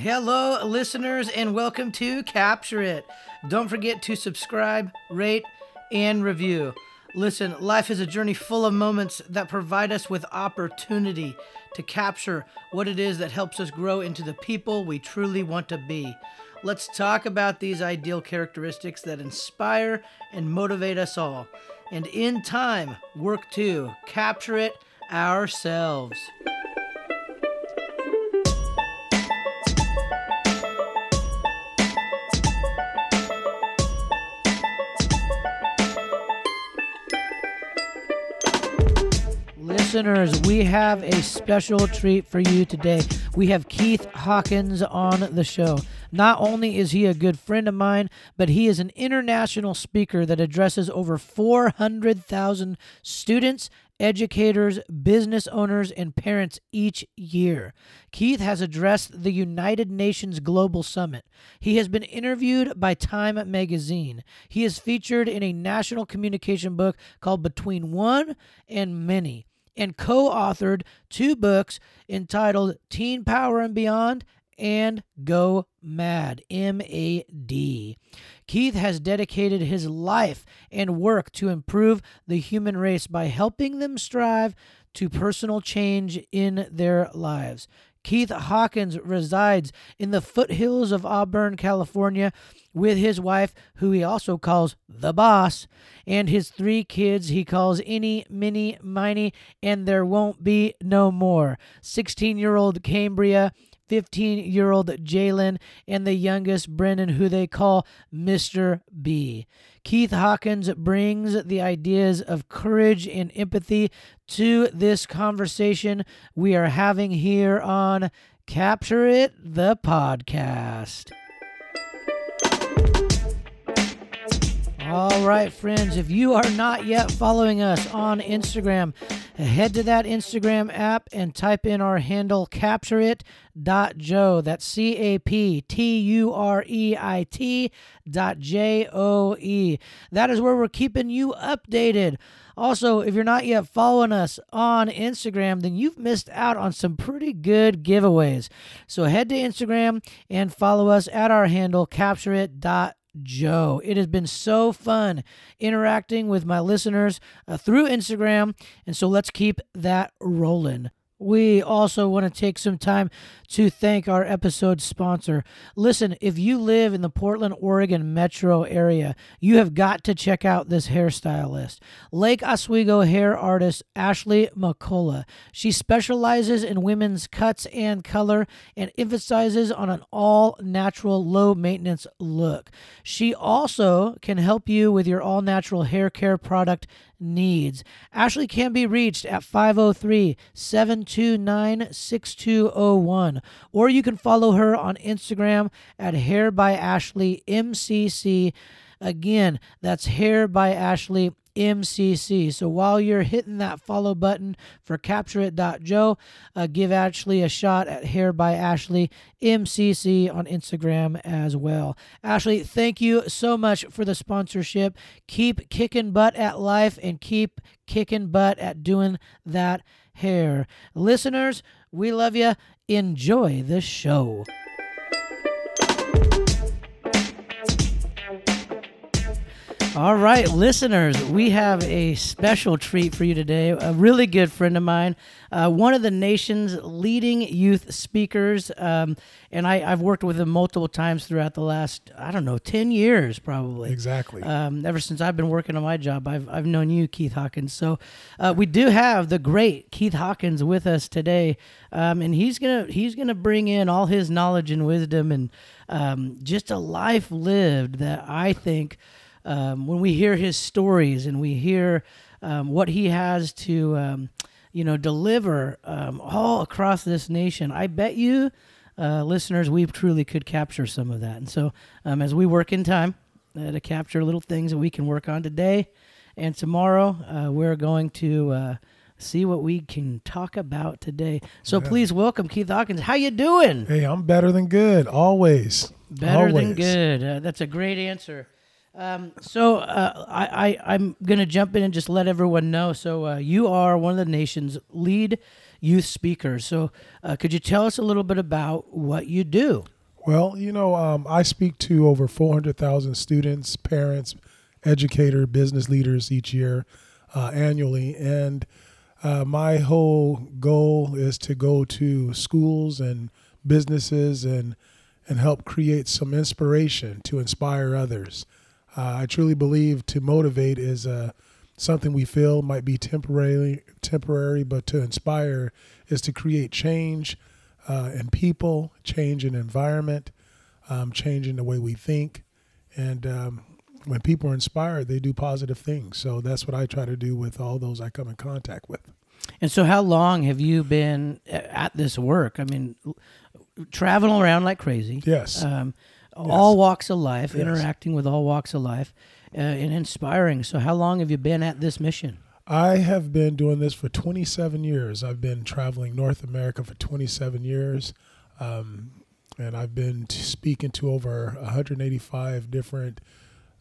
Hello, listeners, and welcome to Capture It. Don't forget to subscribe, rate, and review. Listen, life is a journey full of moments that provide us with opportunity to capture what it is that helps us grow into the people we truly want to be. Let's talk about these ideal characteristics that inspire and motivate us all, and in time, work to capture it ourselves. Listeners, we have a special treat for you today. We have Keith Hawkins on the show. Not only is he a good friend of mine, but he is an international speaker that addresses over 400,000 students, educators, business owners, and parents each year. Keith has addressed the United Nations Global Summit. He has been interviewed by Time magazine. He is featured in a national communication book called Between One and Many and co authored two books entitled Teen Power and Beyond and Go Mad, M A D. Keith has dedicated his life and work to improve the human race by helping them strive to personal change in their lives. Keith Hawkins resides in the foothills of Auburn, California, with his wife, who he also calls the boss, and his three kids he calls any, mini, Miney, and there won't be no more. 16 year old Cambria, 15 year old Jalen, and the youngest Brennan, who they call Mr. B. Keith Hawkins brings the ideas of courage and empathy to this conversation we are having here on Capture It, the podcast. All right, friends, if you are not yet following us on Instagram, head to that Instagram app and type in our handle captureit.joe. That's C A P T U R E I T dot J O E. That is where we're keeping you updated. Also, if you're not yet following us on Instagram, then you've missed out on some pretty good giveaways. So head to Instagram and follow us at our handle captureit.joe. Joe. It has been so fun interacting with my listeners uh, through Instagram, and so let's keep that rolling. We also want to take some time to thank our episode sponsor. Listen, if you live in the Portland, Oregon metro area, you have got to check out this hairstylist, Lake Oswego hair artist Ashley McCullough. She specializes in women's cuts and color and emphasizes on an all natural, low maintenance look. She also can help you with your all natural hair care product needs. Ashley can be reached at 503 729 6201, or you can follow her on Instagram at Hair by Ashley MCC. Again, that's Hair by Ashley MCC. So while you're hitting that follow button for CaptureIt.Joe, uh, give Ashley a shot at Hair by Ashley MCC on Instagram as well. Ashley, thank you so much for the sponsorship. Keep kicking butt at life and keep kicking butt at doing that hair. Listeners, we love you. Enjoy the show. All right, listeners, we have a special treat for you today. A really good friend of mine, uh, one of the nation's leading youth speakers, um, and I, have worked with him multiple times throughout the last, I don't know, 10 years probably. Exactly. Um, ever since I've been working on my job, I've, I've known you, Keith Hawkins. So uh, we do have the great Keith Hawkins with us today, um, and he's gonna he's gonna bring in all his knowledge and wisdom and um, just a life lived that I think um, when we hear his stories and we hear um, what he has to, um, you know, deliver um, all across this nation, I bet you, uh, listeners, we truly could capture some of that. And so, um, as we work in time uh, to capture little things that we can work on today and tomorrow, uh, we're going to uh, see what we can talk about today. So yeah. please welcome Keith Hawkins. How you doing? Hey, I'm better than good. Always. Better Always. than good. Uh, that's a great answer. Um, so uh, I, I I'm gonna jump in and just let everyone know. So uh, you are one of the nation's lead youth speakers. So uh, could you tell us a little bit about what you do? Well, you know, um, I speak to over 400,000 students, parents, educator, business leaders each year, uh, annually, and uh, my whole goal is to go to schools and businesses and and help create some inspiration to inspire others. Uh, I truly believe to motivate is uh, something we feel might be temporary, temporary, but to inspire is to create change uh, in people, change in environment, um, change in the way we think, and um, when people are inspired, they do positive things. So that's what I try to do with all those I come in contact with. And so, how long have you been at this work? I mean, traveling around like crazy. Yes. Um, all walks of life, Yes. interacting with all walks of life, uh, and inspiring. So, how long have you been at this mission? I have been doing this for 27 years. I've been traveling North America for 27 years. Um, and I've been t- speaking to over 185 different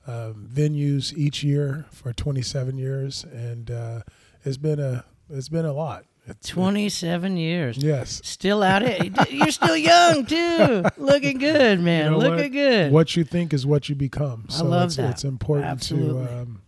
um, venues each year for 27 years. And uh, it's been a it's been a lot. It's, 27 years. yes. Still out it. You're still young too. Looking good, man. You know Looking what? good. What you think is what you become. I So love it's, that. it's important Absolutely. to um,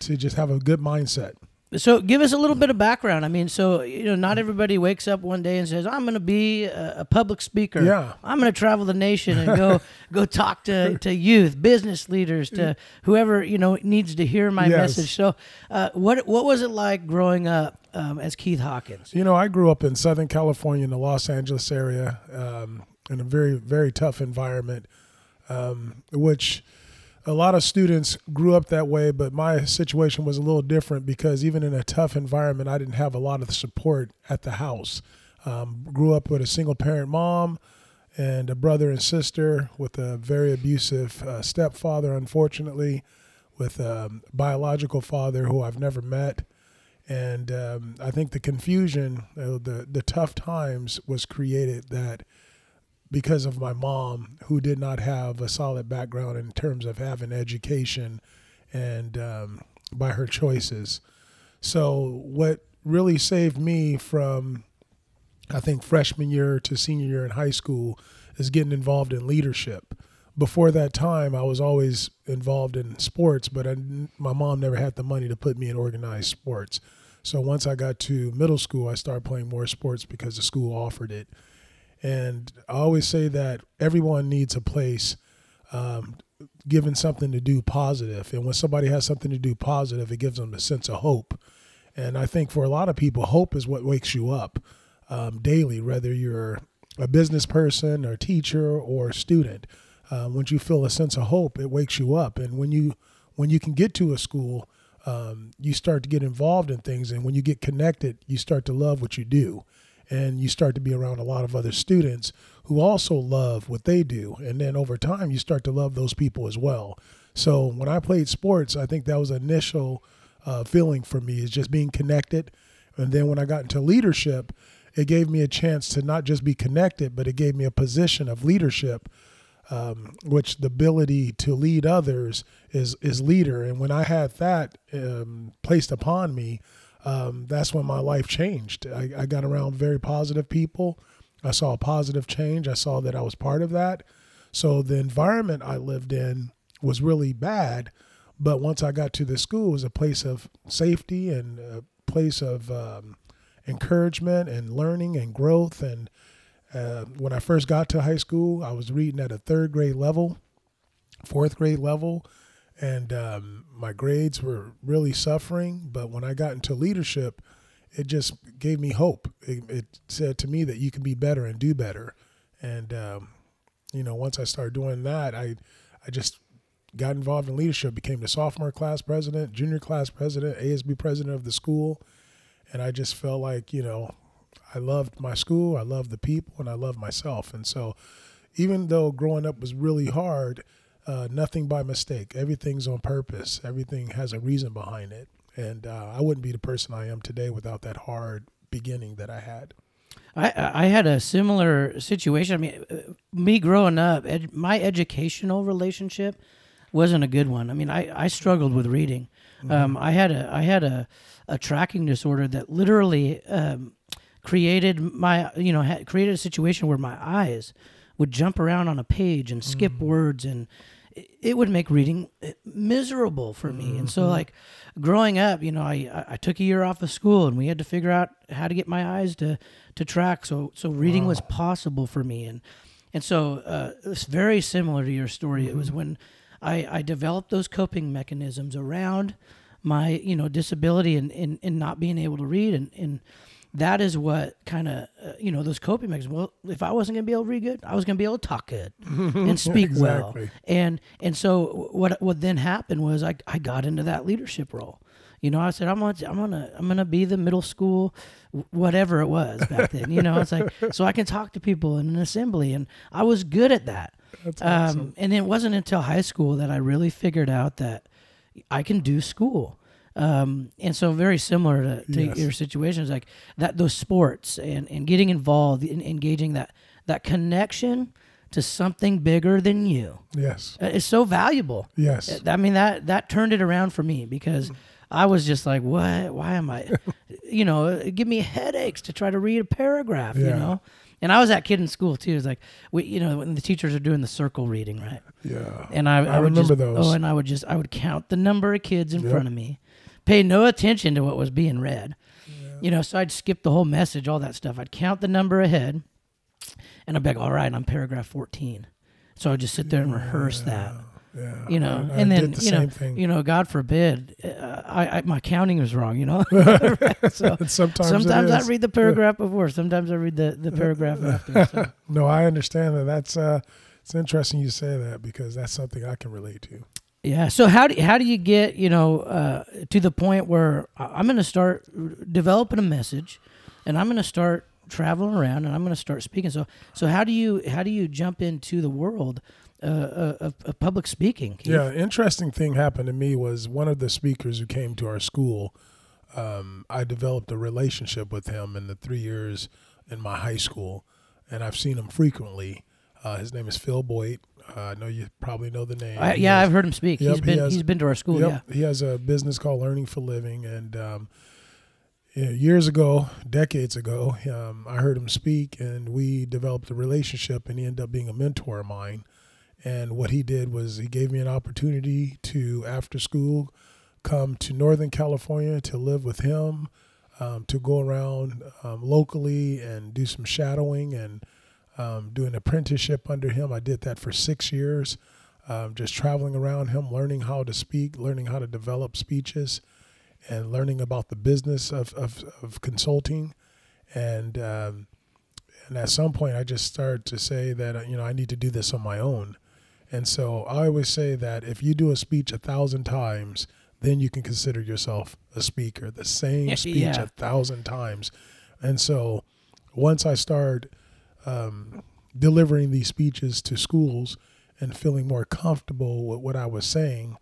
to just have a good mindset. So, give us a little bit of background. I mean, so you know, not everybody wakes up one day and says, "I'm going to be a, a public speaker. Yeah. I'm going to travel the nation and go go talk to, to youth, business leaders, to whoever you know needs to hear my Yes. message." So, uh, what what was it like growing up um, as Keith Hawkins? You know, I grew up in Southern California in the Los Angeles area um, in a very, very tough environment, um, which a lot of students grew up that way, but my situation was a little different because even in a tough environment, I didn't have a lot of support at the house. Um, grew up with a single parent mom and a brother and sister with a very abusive uh, stepfather, unfortunately, with a biological father who I've never met and um, I think the confusion, uh, the the tough times, was created that because of my mom, who did not have a solid background in terms of having education, and um, by her choices. So what really saved me from, I think freshman year to senior year in high school, is getting involved in leadership. Before that time, I was always involved in sports, but I, my mom never had the money to put me in organized sports. So once I got to middle school, I started playing more sports because the school offered it. And I always say that everyone needs a place um, given something to do positive. And when somebody has something to do positive, it gives them a sense of hope. And I think for a lot of people, hope is what wakes you up um, daily, whether you're a business person or teacher or student. Uh, once you feel a sense of hope, it wakes you up. And when you when you can get to a school, um, you start to get involved in things. And when you get connected, you start to love what you do. And you start to be around a lot of other students who also love what they do. And then over time, you start to love those people as well. So when I played sports, I think that was initial uh, feeling for me is just being connected. And then when I got into leadership, it gave me a chance to not just be connected, but it gave me a position of leadership um, which the ability to lead others is is leader. And when I had that um, placed upon me, um, that's when my life changed. I, I got around very positive people. I saw a positive change. I saw that I was part of that. So the environment I lived in was really bad, but once I got to the school, it was a place of safety and a place of um, encouragement and learning and growth and uh, when I first got to high school, I was reading at a third grade level, fourth grade level, and um, my grades were really suffering. But when I got into leadership, it just gave me hope. It, it said to me that you can be better and do better. And um, you know, once I started doing that, I I just got involved in leadership, became the sophomore class president, junior class president, ASB president of the school, and I just felt like you know I loved my school, I loved the people, and I loved myself. And so, even though growing up was really hard, uh, nothing by mistake. Everything's on purpose. Everything has a reason behind it. And uh, I wouldn't be the person I am today without that hard beginning that I had. I I had a similar situation. I mean, uh, me growing up, ed, my educational relationship wasn't a good one. I mean, I, I struggled with reading. Um, I had a I had a, a tracking disorder that literally um, created my you know had created a situation where my eyes would jump around on a page and skip words and it- would make reading uh, miserable for me. And so like growing up, you know, I, I- took a year off of school and we had to figure out how to get my eyes to to track. So so reading was possible for me and and so uh, it's very similar to your story. It was when I, I developed those coping mechanisms around my you know disability and, and, and not being able to read and, and that is what kind of uh, you know those coping mechanisms. Well, if I wasn't going to be able to read good, I was going to be able to talk good and speak well. And and so what what then happened was I I got into that leadership role. You know, I said I'm gonna I'm gonna I'm gonna be the middle school, whatever it was back then. You know, it's like so I can talk to people in an assembly, and I was good at that. Um, awesome. and it wasn't until high school that I really figured out that I can do school. Um, and so very similar to, to Yes. your situations, like that, those sports and, and getting involved in engaging that, that connection to something bigger than you Yes. uh, is so valuable. Yes. I mean, that, that turned it around for me because I was just like, what, why am I, you know, it give me headaches to try to read a paragraph, you know? And I was that kid in school too. It's like we, you know, when the teachers are doing the circle reading, right? Yeah. And I, I would remember just, those. Oh, and I would just, I would count the number of kids in Yep. front of me, pay no attention to what was being read. You know, so I'd skip the whole message, all that stuff. I'd count the number ahead, and I'd be like, "All right, I'm paragraph 14." So I'd just sit there and rehearse that. Yeah. You know, I, I and then the you know, thing. you know, God forbid, uh, I, I my counting was wrong. You know, so sometimes, sometimes I read the paragraph before, sometimes I read the the paragraph after. So. No, I understand that. That's uh, it's interesting you say that because that's something I can relate to. Yeah. So how do how do you get you know uh, to the point where I'm going to start developing a message, and I'm going to start traveling around, and I'm going to start speaking. So so how do you how do you jump into the world uh, uh, of, of public speaking? Keith? Yeah, interesting thing happened to me was one of the speakers who came to our school. Um, I developed a relationship with him in the three years in my high school, and I've seen him frequently. Uh, his name is Phil Boyd. Uh, I know you probably know the name. I, yeah, has- I've heard him speak. Yep, he's he been has- he's been to our school. Yep, Yeah. he has a business called Learning for Living, and um, you know, years ago, decades ago, um, I heard him speak, and we developed a relationship, and he ended up being a mentor of mine. And what he did was he gave me an opportunity to, after school, come to Northern California to live with him, um, to go around um, locally and do some shadowing and um, do an apprenticeship under him. I did that for six years, um, just traveling around him, learning how to speak, learning how to develop speeches, and learning about the business of, of, of consulting. And um, and at some point, I just started to say that you know I need to do this on my own. And so I always say that if you do a speech a thousand times, then you can consider yourself a speaker. The same speech Yeah. a thousand times. And so once I started um, delivering these speeches to schools and feeling more comfortable with what I was saying,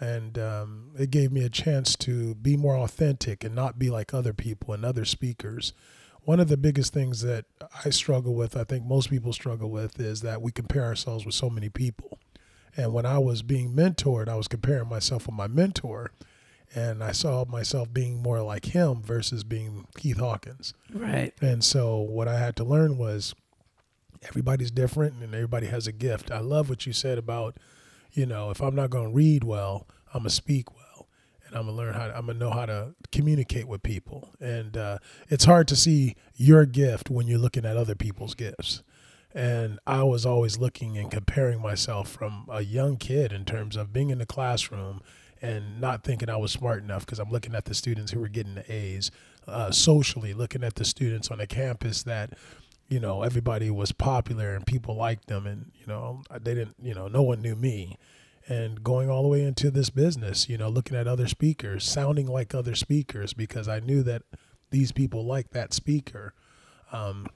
and um, it gave me a chance to be more authentic and not be like other people and other speakers. One of the biggest things that I struggle with, I think most people struggle with, is that we compare ourselves with so many people. And when I was being mentored, I was comparing myself with my mentor, and I saw myself being more like him versus being Keith Hawkins. Right. And so what I had to learn was everybody's different and everybody has a gift. I love what you said about, you know, if I'm not going to read well, I'm going to speak well. And I'm going to learn how to, I'm to know how to communicate with people. And uh, it's hard to see your gift when you're looking at other people's gifts. And I was always looking and comparing myself from a young kid in terms of being in the classroom and not thinking I was smart enough because I'm looking at the students who were getting the A's. Uh, socially, looking at the students on the campus that, you know, everybody was popular and people liked them, and you know, they didn't, you know, no one knew me. And going all the way into this business, you know, looking at other speakers, sounding like other speakers because I knew that these people like that speaker. Um,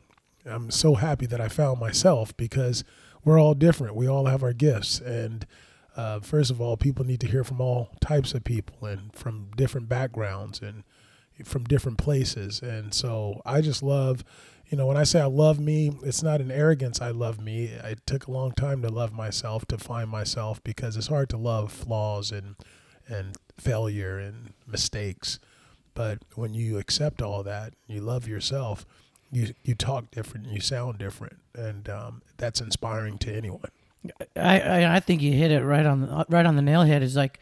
I'm so happy that I found myself because we're all different. We all have our gifts. And uh, first of all, people need to hear from all types of people and from different backgrounds and from different places. And so I just love, you know, when I say I love me, it's not an arrogance. I love me. It took a long time to love myself, to find myself, because it's hard to love flaws and and failure and mistakes. But when you accept all that, you love yourself. You you talk different, you sound different, and um, that's inspiring to anyone. I, I I think you hit it right on the right on the nail head. Is like,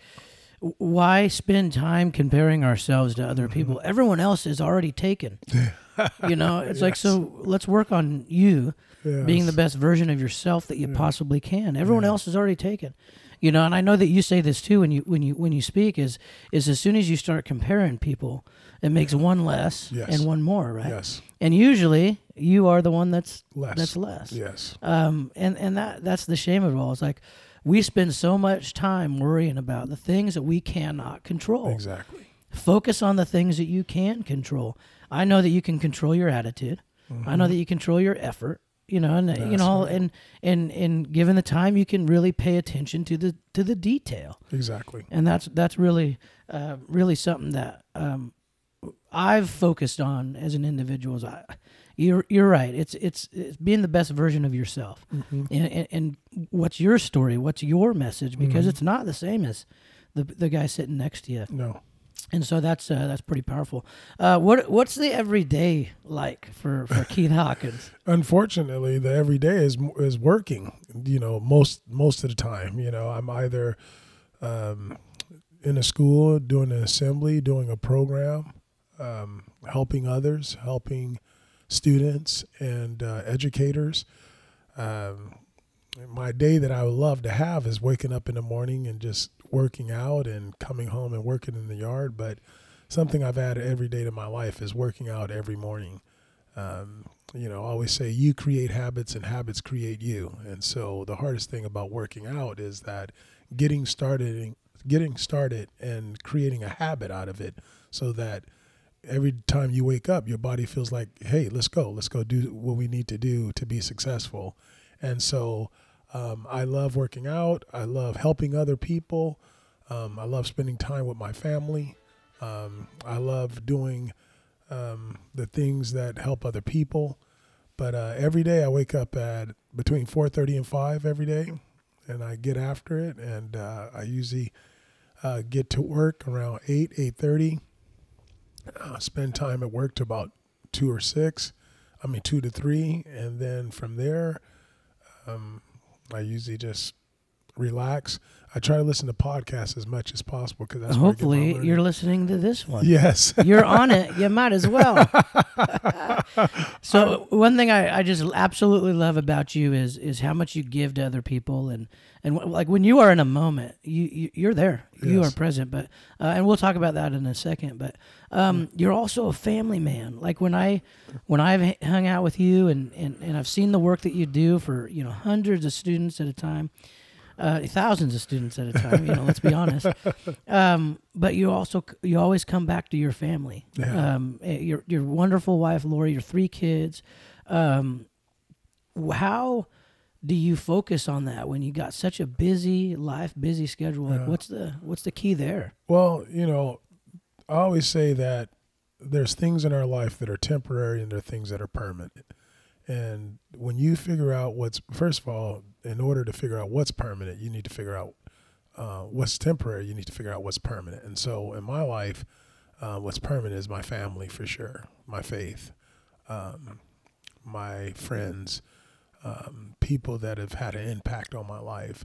why spend time comparing ourselves to other people? Mm-hmm. Everyone else is already taken. you know, it's like so. Let's work on you being the best version of yourself that you Yeah. possibly can. Everyone Yeah. else is already taken. You know, and I know that you say this too when you when you when you speak is is as soon as you start comparing people, it makes one less Yes. and one more, right? Yes, And usually you are the one that's less. that's less. Yes, Um, and and that that's the shame of it all. It's like we spend so much time worrying about the things that we cannot control. exactly. Focus on the things that you can control. I know that you can control your attitude. I know that you control your effort. You know, and you Mm-hmm. Know, right. and and and given the time, you can really pay attention to the to the detail, Exactly. and that's that's really uh, really something that um, I've focused on as an individual. Is I, you're you're right. It's, it's it's being the best version of yourself. Hmm and, and, and what's your story? What's your message? Because Mhm. it's not the same as the the guy sitting next to you. No. and so that's uh, that's pretty powerful. Uh, what what's the everyday like for for Keith Hawkins? Unfortunately the everyday is is working you know most most of the time. You know i'm either um, in a school doing an assembly doing a program um, helping others helping students and uh, educators um, my day that i would love to have is waking up in the morning and just working out and coming home and working in the yard but something i've added every day to my life is working out every morning um, you know, I always say you create habits and habits create you. And so the hardest thing about working out is that getting started, getting started and creating a habit out of it so that every time you wake up, your body feels like, hey, let's go, let's go do what we need to do to be successful. And so um, I love working out. I love helping other people. Um, I love spending time with my family. Um, I love doing um, the things that help other people. But uh, every day I wake up at between 4:30 and 5 every day, and I get after it. And uh, I usually uh, get to work around 8 8:30. Uh, spend time at work to about two or six. I mean two to three, and then from there, um, I usually just relax. I try to listen to podcasts as much as possible because that's where I get my hopefully you're listening to this one. Yes. you're on it. You might as well. So one thing I, I just absolutely love about you is is how much you give to other people and and wh- like when you are in a moment you, you you're there. You Yes. are present but uh, and we'll talk about that in a second but um, you're also a family man. Like when i when i've hung out with you and, and and i've seen the work that you do for you know hundreds of students at a time uh, thousands of students at a time you know let's be honest um, but you also you always come back to your family Yeah. um, eh, your your wonderful wife Lori your three kids um, how do you focus on that when you got such a busy life busy schedule like Yeah. what's the what's the key there Well, you know, I always say that there's things in our life that are temporary and there are things that are permanent. And when you figure out what's, first of all, in order to figure out what's permanent, you need to figure out uh, what's temporary. You need to figure out what's permanent. And so in my life, uh, what's permanent is my family for sure, my faith, um, my friends, um, people that have had an impact on my life.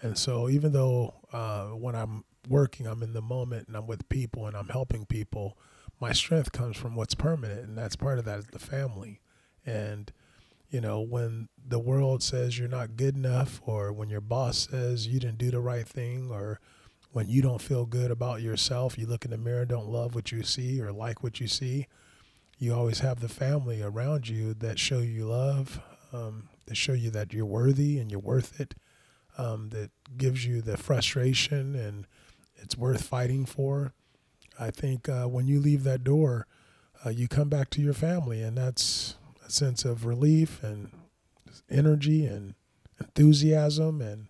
And so even though uh, when I'm working, I'm in the moment and I'm with people and I'm helping people, my strength comes from what's permanent. And that's part of that is the family. And, you know, when the world says you're not good enough or when your boss says you didn't do the right thing or when you don't feel good about yourself, you look in the mirror, don't love what you see or like what you see, you always have the family around you that show you love, um, that show you that you're worthy and you're worth it, um, that gives you the frustration and it's worth fighting for. I think uh, when you leave that door, uh, you come back to your family, and that's sense of relief and energy and enthusiasm, and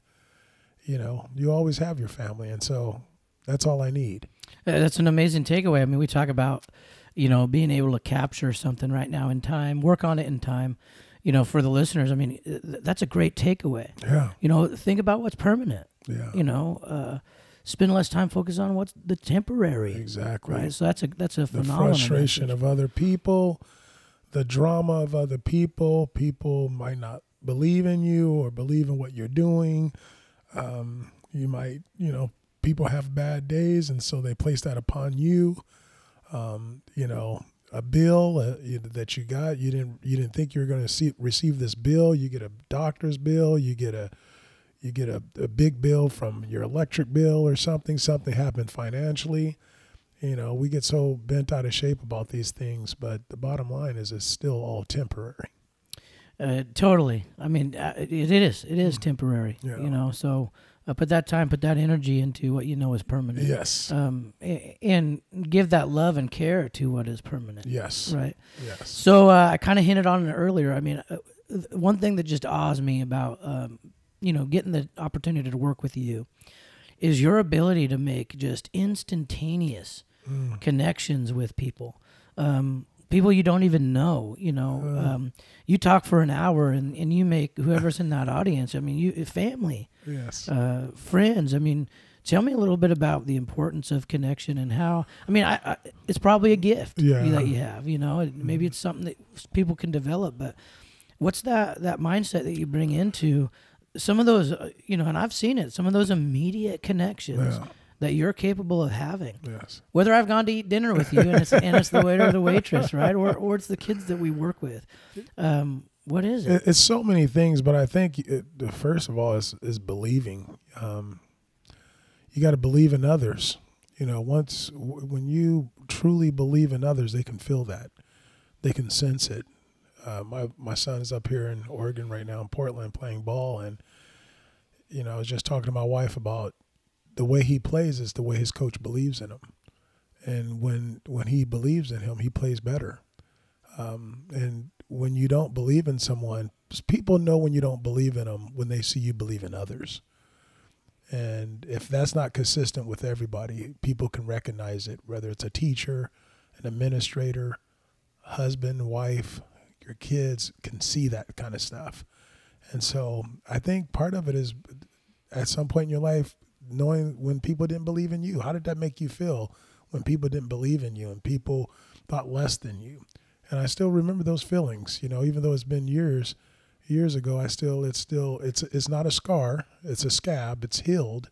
you know, you always have your family, and so that's all I need. Uh, that's an amazing takeaway i mean we talk about you know, being able to capture something right now in time, work on it in time. You know, for the listeners, I mean, that's a great takeaway. Yeah. You know, think about what's permanent. Yeah. You know, uh, spend less time focused on what's the temporary. Exactly. Right. So that's a that's a the phenomenal frustration message. of other people, the drama of other people. People might not believe in you or believe in what you're doing. Um, you might, you know, people have bad days, and so they place that upon you. Um, you know, a bill uh, that you got, you didn't, you didn't think you were going to receive this bill. You get a doctor's bill. You get a you get a, a big bill from your electric bill or something. Something happened financially you know, we get so bent out of shape about these things, but the bottom line is it's still all temporary. Uh, totally. I mean, uh, it, it is. It is temporary. Yeah. You know, so uh, put that time, put that energy into what you know is permanent. Yes. Um, and give that love and care to what is permanent. yes. Right. Yes. So uh, I kind of hinted on it earlier. I mean, uh, one thing that just awes me about um, you know getting the opportunity to work with you is your ability to make just instantaneous Mm. connections with people. Um, people you don't even know, you know. Uh. Um, you talk for an hour and, and you make whoever's in that audience, I mean, you family, Yes. uh, friends. I mean, tell me a little bit about the importance of connection and how, I mean, I, I it's probably a gift Yeah. that you have, you know, and maybe it's something that people can develop, but what's that, that mindset that you bring into some of those, uh, you know, and I've seen it, some of those immediate connections Yeah. That you're capable of having yes. whether I've gone to eat dinner with you and it's, and it's the waiter or the waitress, right? Or, or it's the kids that we work with. Um, what is it? It, it's so many things, but I think it, the first of all is is believing. Um, you got to believe in others. You know, once w- when you truly believe in others, they can feel that, they can sense it. Uh, my my son is up here in Oregon right now in Portland playing ball, and you know, I was just talking to my wife about the way he plays is the way his coach believes in him, and when when he believes in him, he plays better. Um, and when you don't believe in someone, people know when you don't believe in them when they see you believe in others. And if that's not consistent with everybody, people can recognize it, whether it's a teacher, an administrator, husband, wife, your kids can see that kind of stuff. And so I think part of it is at some point in your life, knowing when people didn't believe in you. How did that make you feel when people didn't believe in you and people thought less than you? And I still remember those feelings, you know, even though it's been years, years ago, I still, it's still, it's, it's not a scar, it's a scab, it's healed,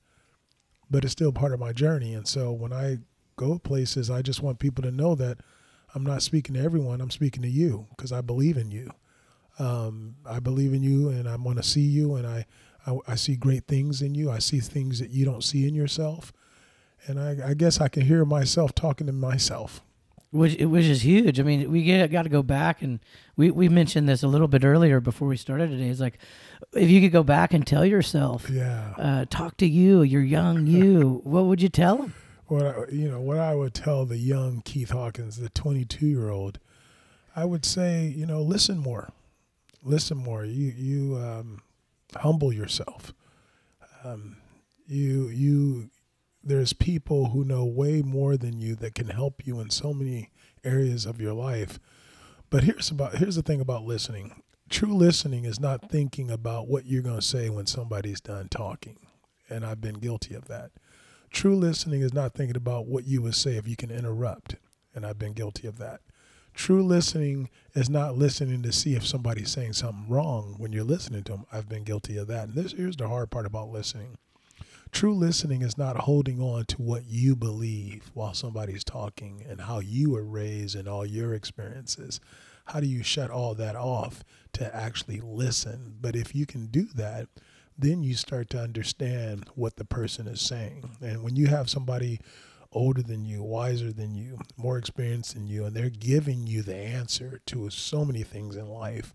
but it's still part of my journey. And so when I go places, I just want people to know that I'm not speaking to everyone, I'm speaking to you because I believe in you. Um, I believe in you and I want to see you and I, I, I see great things in you. I see things that you don't see in yourself. And I, I guess I can hear myself talking to myself. Which, which is huge. I mean, we get got to go back and we, we mentioned this a little bit earlier before we started today. It's like if you could go back and tell yourself, Yeah. uh, talk to you, your young you, what would you tell them? what I, you know what I would tell the young Keith Hawkins, the 22 year old, I would say you know listen more, listen more. You you um, humble yourself. Um, you you there's people who know way more than you that can help you in so many areas of your life. But here's about here's the thing about listening. True listening is not thinking about what you're going to say when somebody's done talking. And I've been guilty of that. True listening is not thinking about what you would say if you can interrupt. And I've been guilty of that. True listening is not listening to see if somebody's saying something wrong when you're listening to them. I've been guilty of that. And this here's the hard part about listening. True listening is not holding on to what you believe while somebody's talking and how you were raised and all your experiences. How do you shut all that off to actually listen? But if you can do that, then you start to understand what the person is saying. And when you have somebody older than you, wiser than you, more experienced than you, and they're giving you the answer to so many things in life,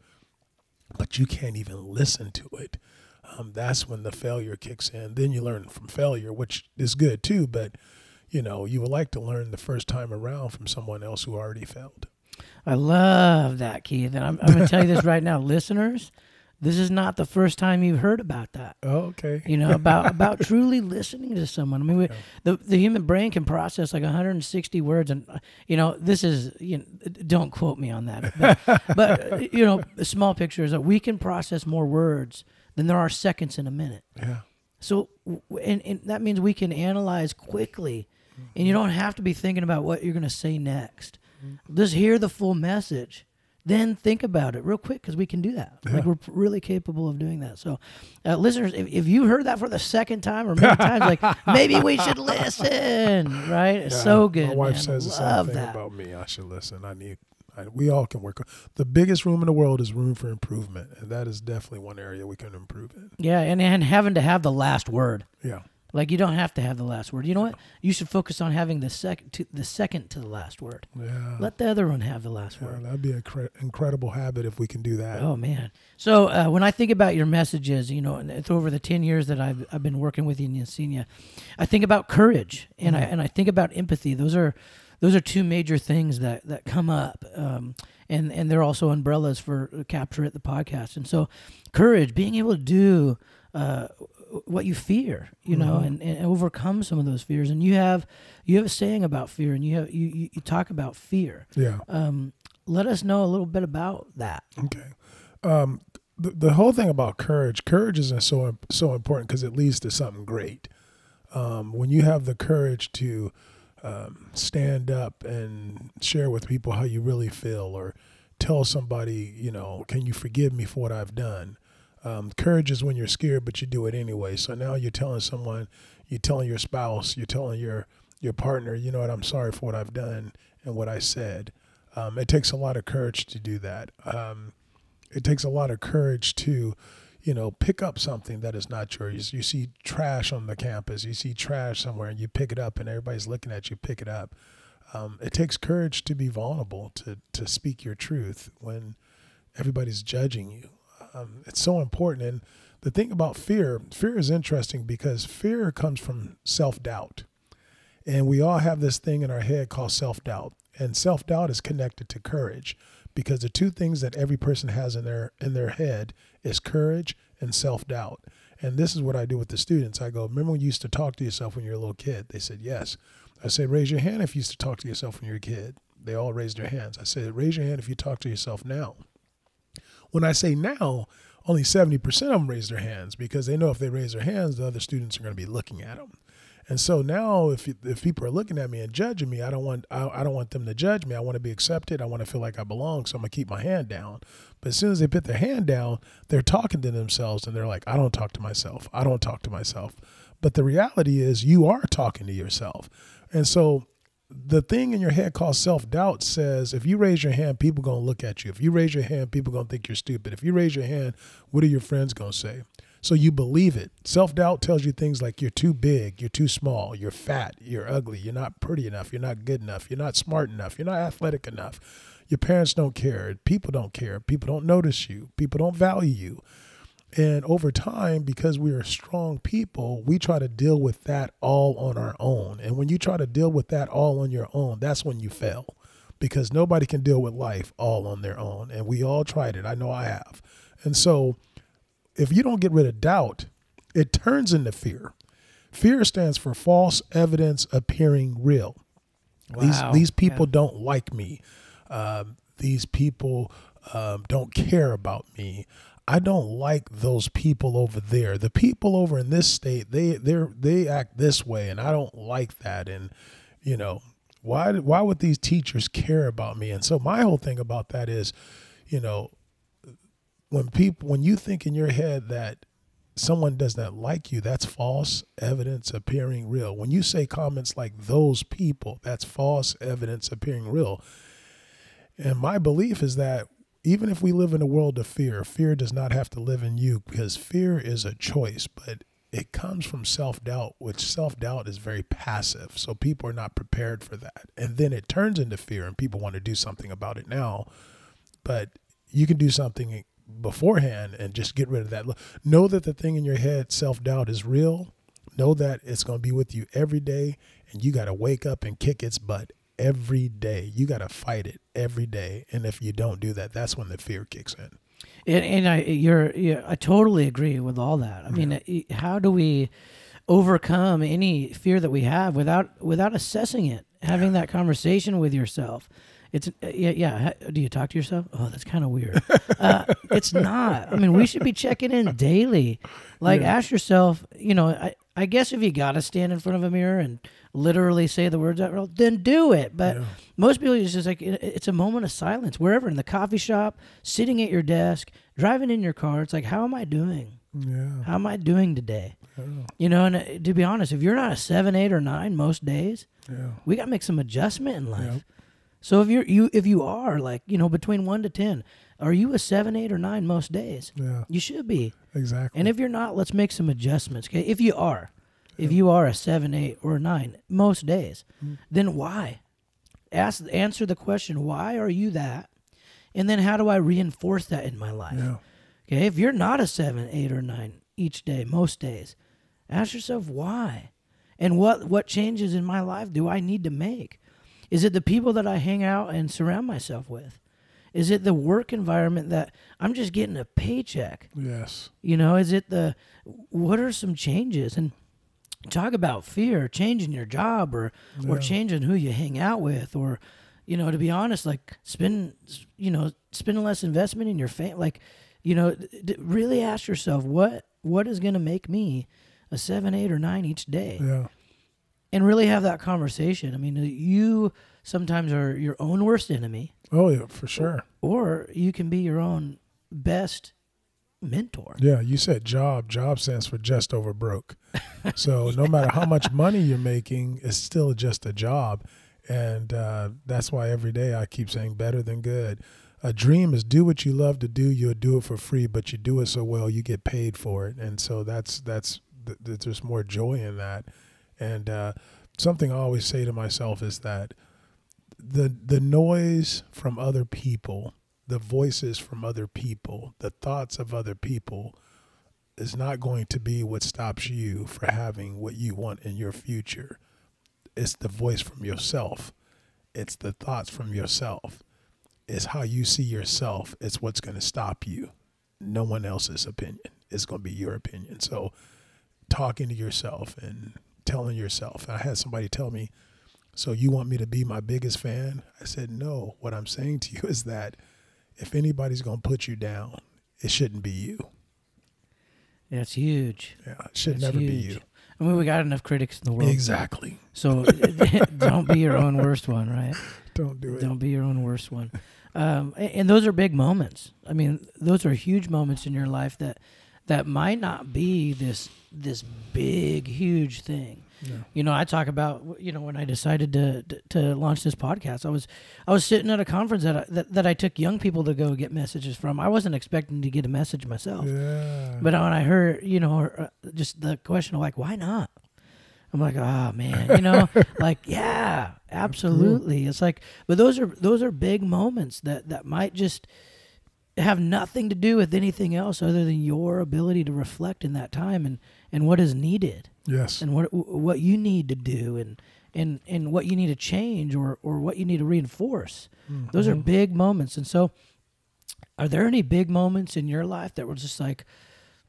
but you can't even listen to it, um, that's when the failure kicks in. Then you learn from failure, which is good too, but you know, you would like to learn the first time around from someone else who already failed. I love that, Keith. And I'm, I'm going to tell you this right now, listeners. This is not the first time you've heard about that. Oh, okay. You know about about truly listening to someone. I mean, we, the the human brain can process like 160 words, and you know this is you know, don't quote me on that, but, but uh, you know, the small picture is that we can process more words than there are seconds in a minute. Yeah. So, and, and that means we can analyze quickly, and you don't have to be thinking about what you're going to say next. Just hear the full message, then think about it real quick because we can do that. Like we're really capable of doing that. So, uh, listeners, if, if you heard that for the second time or many times, like maybe we should listen. Right? It's Yeah, so good. My wife man. says the same thing that. about me. I should listen. I need. I, we all can work. The biggest room in the world is room for improvement, and that is definitely one area we can improve in. Yeah, and and having to have the last word. Yeah. Like you don't have to have the last word. You know what? You should focus on having the second to the second to the last word. Yeah. Let the other one have the last Yeah, word. that'd be an incre- incredible habit if we can do that. Oh man! So uh, when I think about your messages, you know, and it's over the ten years that I've I've been working with you in Yesenia, I think about courage and I and I think about empathy. Those are those are two major things that that come up, um, and and they're also umbrellas for Capture It, the podcast. And so, courage, being able to do. Uh, what you fear, you know, Mhm. and, and overcome some of those fears. And you have you have a saying about fear, and you have you you, you talk about fear. Yeah. Um, let us know a little bit about that. Okay. Um, the, the whole thing about courage, courage isn't so so important because it leads to something great. Um, when you have the courage to um, stand up and share with people how you really feel, or tell somebody, you know, can you forgive me for what I've done? Um, courage is when you're scared, but you do it anyway. So now you're telling someone, you're telling your spouse, you're telling your your partner, you know what, I'm sorry for what I've done and what I said. Um, it takes a lot of courage to do that. Um, it takes a lot of courage to, you know, pick up something that is not yours. You see trash on the campus, you see trash somewhere, and you pick it up, and everybody's looking at you. Pick it up. Um, it takes courage to be vulnerable, to to speak your truth when everybody's judging you. Um, it's so important. And the thing about fear, fear is interesting because fear comes from self doubt. And we all have this thing in our head called self doubt. And self doubt is connected to courage because the two things that every person has in their in their head is courage and self doubt. And this is what I do with the students. I go, remember when you used to talk to yourself when you were a little kid? They said, yes. I said, raise your hand if you used to talk to yourself when you were a kid. They all raised their hands. I said, raise your hand if you talk to yourself now. When I say now, only 70% of them raise their hands because they know if they raise their hands, the other students are going to be looking at them. And so now, if if people are looking at me and judging me, I don't want I, I don't want them to judge me. I want to be accepted. I want to feel like I belong. So I'm gonna keep my hand down. But as soon as they put their hand down, they're talking to themselves and they're like, I don't talk to myself. I don't talk to myself. But the reality is, you are talking to yourself. And so the thing in your head called self doubt says if you raise your hand, people gonna look at you. If you raise your hand, people gonna think you're stupid. If you raise your hand, what are your friends gonna say? So you believe it. Self doubt tells you things like you're too big, you're too small, you're fat, you're ugly, you're not pretty enough, you're not good enough, you're not smart enough, you're not athletic enough. Your parents don't care, people don't care, people don't notice you, people don't value you. And over time, because we are strong people, we try to deal with that all on our own. And when you try to deal with that all on your own, that's when you fail because nobody can deal with life all on their own. And we all tried it. I know I have. And so if you don't get rid of doubt, it turns into fear. Fear stands for false evidence appearing real. Wow. These these people Yeah. don't like me. Um, these people um, don't care about me. I don't like those people over there. The people over in this state, they they they act this way, and I don't like that. And you know, why why would these teachers care about me? And so my whole thing about that is, you know, when people when you think in your head that someone does not like you, that's false evidence appearing real. When you say comments like those people, that's false evidence appearing real. And my belief is that even if we live in a world of fear, fear does not have to live in you because fear is a choice, but it comes from self doubt, which self doubt is very passive. So people are not prepared for that. And then it turns into fear, and people want to do something about it now. But you can do something beforehand and just get rid of that. Know that the thing in your head, self doubt, is real. Know that it's going to be with you every day, and you got to wake up and kick its butt every day. You got to fight it every day. And if you don't do that, that's when the fear kicks in. And, and I, you're, yeah, I totally agree with all that. I mean, uh, how do we overcome any fear that we have without without assessing it, having that conversation with yourself? It's uh, yeah, yeah. Do you talk to yourself? Oh, that's kind of weird. uh, it's not. I mean, we should be checking in daily. Like, Yeah. ask yourself. You know, I, I guess if you got to stand in front of a mirror and literally say the words out loud, then do it. But Yeah. most people it's just like it's a moment of silence wherever in the coffee shop, sitting at your desk, driving in your car. It's like, how am I doing? Yeah. How am I doing today? Yeah. You know, and uh, to be honest, if you're not a seven, eight, or nine most days, Yeah. we got to make some adjustment in life. Yep. So if you're you if you are like you know between one to ten, are you a seven, eight, or nine most days? Yeah. You should be. Exactly. And if you're not, let's make some adjustments. Okay, if you are, if you are a seven, eight, or nine most days, Mm. then why? Ask answer the question: Why are you that? And then how do I reinforce that in my life? yeah. Okay, if you're not a seven, eight, or nine each day, most days, ask yourself why, and what what changes in my life do I need to make? Is it the people that I hang out and surround myself with? Is it the work environment that I'm just getting a paycheck? Yes. You know, is it the what are some changes and talk about fear, changing your job or or changing who you hang out with or you know, to be honest, like spend you know, spend less investment in your family. Like, you know, d- really ask yourself what what is going to make me a 7, 8 or 9 each day Yeah. And really have that conversation. I mean, you sometimes are your own worst enemy Oh yeah, for sure. or you can be your own best mentor. Yeah, you said job. Job stands for just over broke. So no matter how much money you're making, it's still just a job, and uh, that's why every day I keep saying better than good. A dream is do what you love to do. You'll do it for free, but you do it so well you get paid for it, and so that's that's th- th- there's more joy in that. And uh, something I always say to myself is that the the noise from other people, the voices from other people, the thoughts of other people is not going to be what stops you for having what you want in your future. It's the voice from yourself. It's the thoughts from yourself. It's how you see yourself. It's what's going to stop you. No one else's opinion. It's going to be your opinion. So, talking to yourself and telling yourself. I had somebody tell me, So you want me to be my biggest fan? I said, No. What I'm saying to you is that if anybody's going to put you down, it shouldn't be you. That's huge. Yeah, it should That's never be you. I mean, we got enough critics in the world. Exactly. So don't be your own worst one, right? Don't do it. Don't be your own worst one. Um, and, those are big moments. I mean, those are huge moments in your life that that might not be this this big, huge thing. Yeah. You know, I talk about you know when I decided to to, to launch this podcast, I was I was sitting at a conference that I, that that I took young people to go get messages from. I wasn't expecting to get a message myself. Yeah. But when I heard, you know, uh, just the question of like, why not? I'm like, oh man, you know, like yeah, absolutely. It's like, but those are those are big moments that that might just have nothing to do with anything else other than your ability to reflect in that time and and what is needed yes. and what what you need to do and and and what you need to change or or what you need to reinforce. Those are big moments. And so, are there any big moments in your life that were just like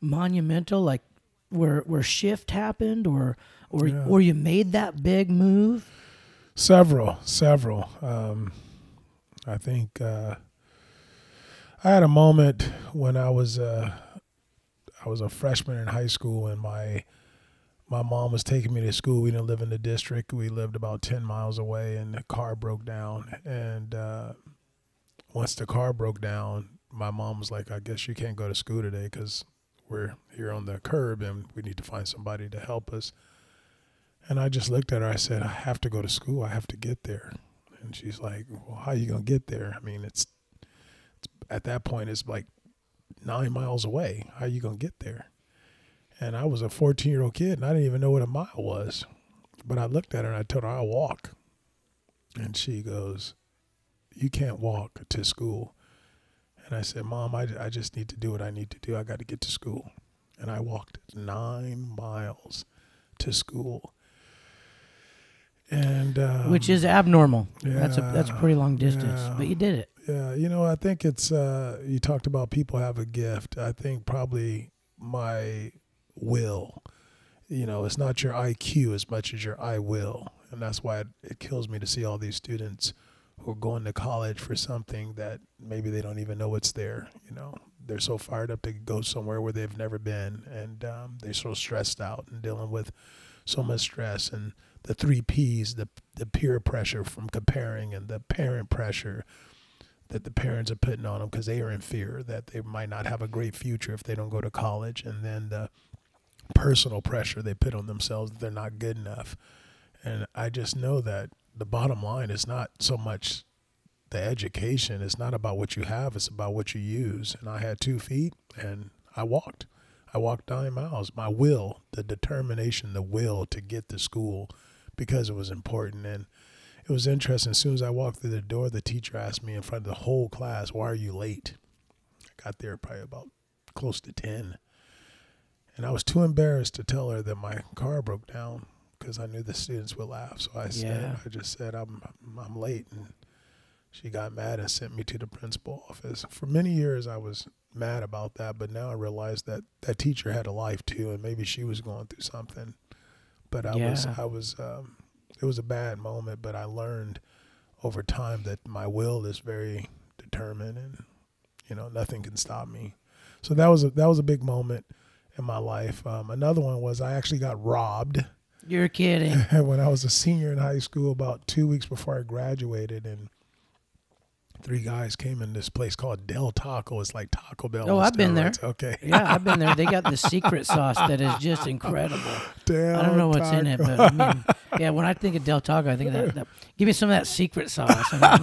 monumental, like where where shift happened, or or Yeah. or you made that big move? Several, several. Um, I think uh, I had a moment when I was uh, I was a freshman in high school, and my my mom was taking me to school. We didn't live in the district; we lived about ten miles away, and the car broke down. And uh, once the car broke down, my mom was like, "I guess you can't go to school today because we're here on the curb, and we need to find somebody to help us." And I just looked at her. I said, I have to go to school. I have to get there. And she's like, Well, how are you gonna get there? I mean, it's, it's at that point it's like nine miles away. How are you gonna get there? And I was a 14 year old kid, and I didn't even know what a mile was. But I looked at her and I told her I'll walk. And she goes, You can't walk to school. And I said, Mom, I, I just need to do what I need to do. I got to get to school. And I walked nine miles to school. And um, Which is abnormal. Yeah, that's a that's a pretty long distance, yeah. but you did it. Yeah, you know, I think it's uh you talked about people have a gift. I think probably my will. You know, it's not your IQ as much as your I will. And that's why it, it kills me to see all these students who are going to college for something that maybe they don't even know it's there, you know. They're so fired up to go somewhere where they've never been and um, they're so stressed out and dealing with so much stress and the three P's, the the peer pressure from comparing and the parent pressure that the parents are putting on them because they are in fear that they might not have a great future if they don't go to college, and then the personal pressure they put on themselves that they're not good enough. And I just know that the bottom line is not so much the education, it's not about what you have, it's about what you use. And I had two feet and I walked. I walked nine miles. My will, the determination, the will to get to school because it was important. And it was interesting. As soon as I walked through the door, the teacher asked me in front of the whole class, Why are you late? I got there probably about close to 10. And I was too embarrassed to tell her that my car broke down because I knew the students would laugh. So I said, Yeah. I just said, I'm, I'm late. And she got mad and sent me to the principal office. For many years, I was mad about that, but now I realized that that teacher had a life too, and maybe she was going through something. But I was, I was, um, it was a bad moment, but I learned over time that my will is very determined, and you know nothing can stop me. So that was a, that was a big moment in my life. Um, another one was I actually got robbed You're kidding. when I was a senior in high school, about two weeks before I graduated, and three guys came in this place called Del Taco. It's like Taco Bell. Oh, I've been there. Okay. Yeah, I've been there. They got the secret sauce that is just incredible. Del I don't know what's in it, but I mean, yeah, when I think of Del Taco, I think of that, that give me some of that secret sauce. I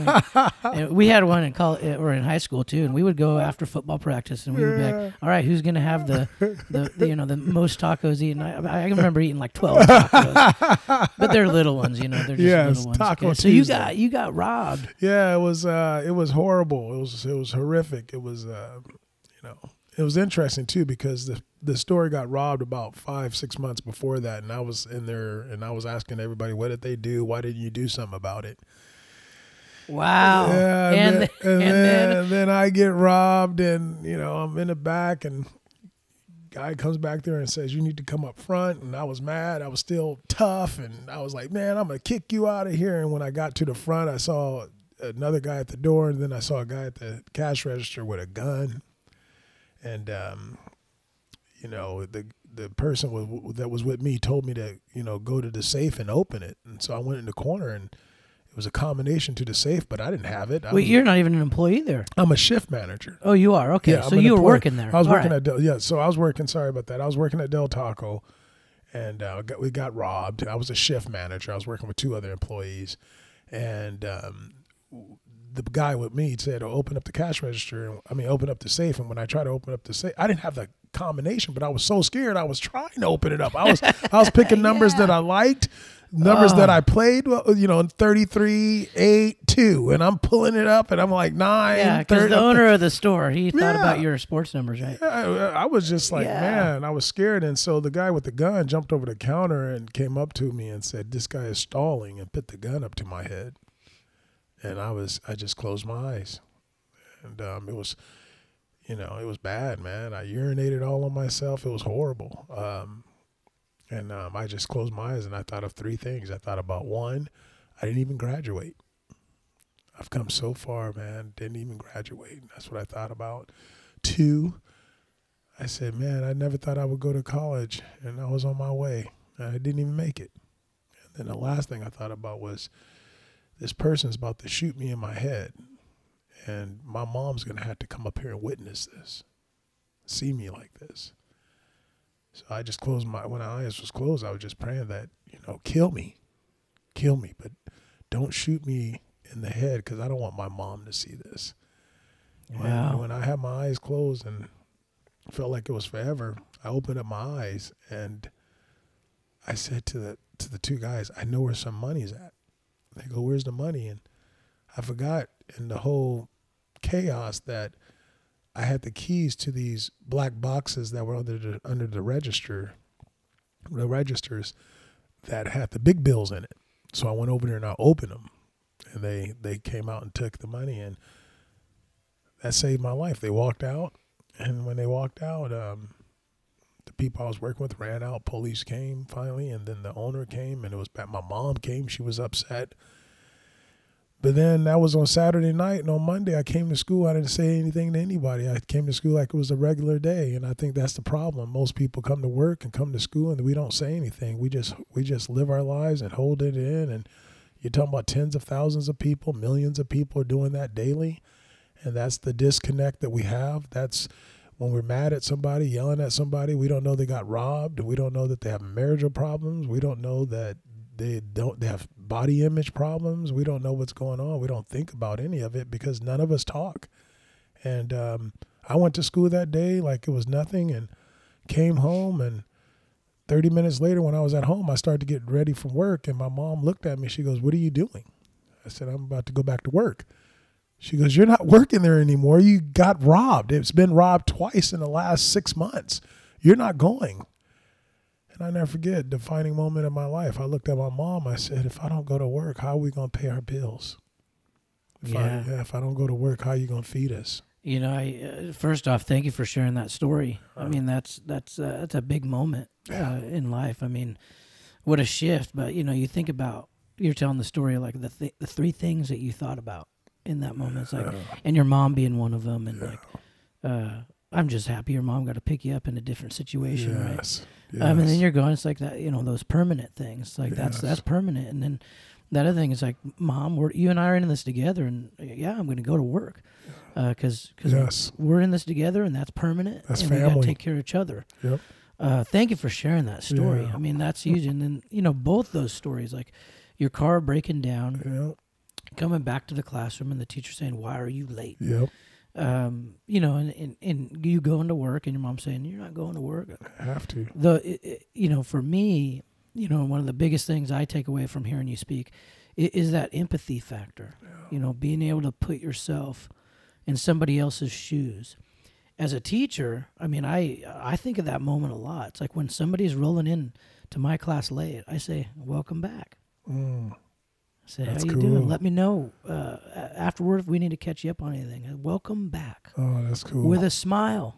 mean, and we had one in college or in high school too, and we would go after football practice, and we would be like, "All right, who's gonna have the, the, the you know the most tacos eaten?" I, I remember eating like twelve tacos, but they're little ones, you know, they're just Yes, little ones. Taco Yeah, so you got you got robbed. Yeah, it was uh it was horrible. It was it was horrific. It was uh you know it was interesting too because the the store got robbed about five six months before that, and I was in there and I was asking everybody what did they do? Why didn't you do something about it? Wow. Yeah, and and, then, and, and then, then- and then I get robbed, and you know I'm in the back, and guy comes back there and says you need to come up front, and I was mad. I was still tough, and I was like, man, I'm gonna kick you out of here. And when I got to the front, I saw another guy at the door, and then I saw a guy at the cash register with a gun, and um, you know the the person was, that was with me told me to you know go to the safe and open it, and so I went in the corner and. It was a combination to the safe, but I didn't have it. I Wait, you're not even an employee there. I'm a shift manager. Oh, you are. Okay, Yeah, so you were employee. working there. I was All working right. at Del, yeah. So I was working. Sorry about that. I was working at Del Taco, and uh, got, we got robbed. I was a shift manager. I was working with two other employees, and um, the guy with me said, oh, "Open up the cash register." And, I mean, open up the safe. And when I tried to open up the safe, I didn't have the combination, but I was so scared. I was trying to open it up. I was I was picking numbers that I liked. Numbers that Oh. I played, well, you know, 33, 8, 2. And I'm pulling it up and I'm like 9, Yeah, because the owner of the store, he thought about your sports numbers, right? I, I was just like, Yeah. man, I was scared. And so the guy with the gun jumped over the counter and came up to me and said, This guy is stalling and put the gun up to my head. And I was, I just closed my eyes. And um, it was, you know, it was bad, man. I urinated all on myself. It was horrible. Um, and um, I just closed my eyes and I thought of three things. I thought about one, I didn't even graduate. I've come so far, man. Didn't even graduate. That's what I thought about. Two, I said, man, I never thought I would go to college, and I was on my way, and I didn't even make it. And then the last thing I thought about was, this person's about to shoot me in my head, and my mom's gonna have to come up here and witness this, see me like this. So I just closed my when my eyes was closed. I was just praying that you know, kill me, kill me, but don't shoot me in the head because I don't want my mom to see this. And Wow. when I had my eyes closed and felt like it was forever, I opened up my eyes and I said to the to the two guys, I know where some money's at. They go, Where's the money? And I forgot in the whole chaos that I had the keys to these black boxes that were under the under the register the registers that had the big bills in it. So I went over there and I opened them and they they came out and took the money and that saved my life. They walked out, and when they walked out, um, the people I was working with ran out. Police came finally, and then the owner came, and it was back. My mom came. She was upset. But then that was on Saturday night, and on Monday I came to school. I didn't say anything to anybody. I came to school like it was a regular day, and I think that's the problem. Most people come to work and come to school, and we don't say anything. We just we just live our lives and hold it in. And you're talking about tens of thousands of people, millions of people are doing that daily, and that's the disconnect that we have. That's when we're mad at somebody, yelling at somebody, we don't know they got robbed. We don't know that they have marital problems. We don't know that they don't they have body image problems. We don't know what's going on. We don't think about any of it because none of us talk. And um, I went to school that day like it was nothing, and came home and. 30 minutes later, when I was at home, I started to get ready for work, and my mom looked at me. She goes, What are you doing? I said, I'm about to go back to work. She goes, You're not working there anymore. You got robbed. It's been robbed twice in the last six months. You're not going. And I never forget, defining moment of my life. I looked at my mom. I said, If I don't go to work, how are we going to pay our bills? If, Yeah. I, yeah, if I don't go to work, how are you going to feed us? You know, I uh, first off, thank you for sharing that story. I mean, that's that's uh, that's a big moment uh, in life. I mean, what a shift! But you know, you think about you're telling the story like the th- the three things that you thought about in that moment. It's like, and your mom being one of them, and like, uh, I'm just happy your mom got to pick you up in a different situation, right? Yes. Um, and then you're going, it's like that, you know, those permanent things. Like that's Yes. that's permanent. And then that other thing is like, mom, we're you and I are in this together, and uh, yeah, I'm going to go to work because because Yes. we're in this together, and that's permanent. That's and we got to take care of each other. Yep. Uh, thank you for sharing that story. Yeah. I mean, that's huge. And then you know, both those stories, like your car breaking down. Coming back to the classroom, and the teacher saying, "Why are you late?" Yep. Um, you know, and, and and you going to work, and your mom saying, "You're not going to work." I have to. the i- i- you know for me you know one of the biggest things i take away from hearing you speak i- is that empathy factor you know being able to put yourself in somebody else's shoes as a teacher i mean i i think of that moment a lot it's like when somebody's rolling in to my class late i say welcome back Mm. I say That's how you cool. doing let me know uh, afterward if we need to catch you up on anything Uh, welcome back Oh, that's cool. with a smile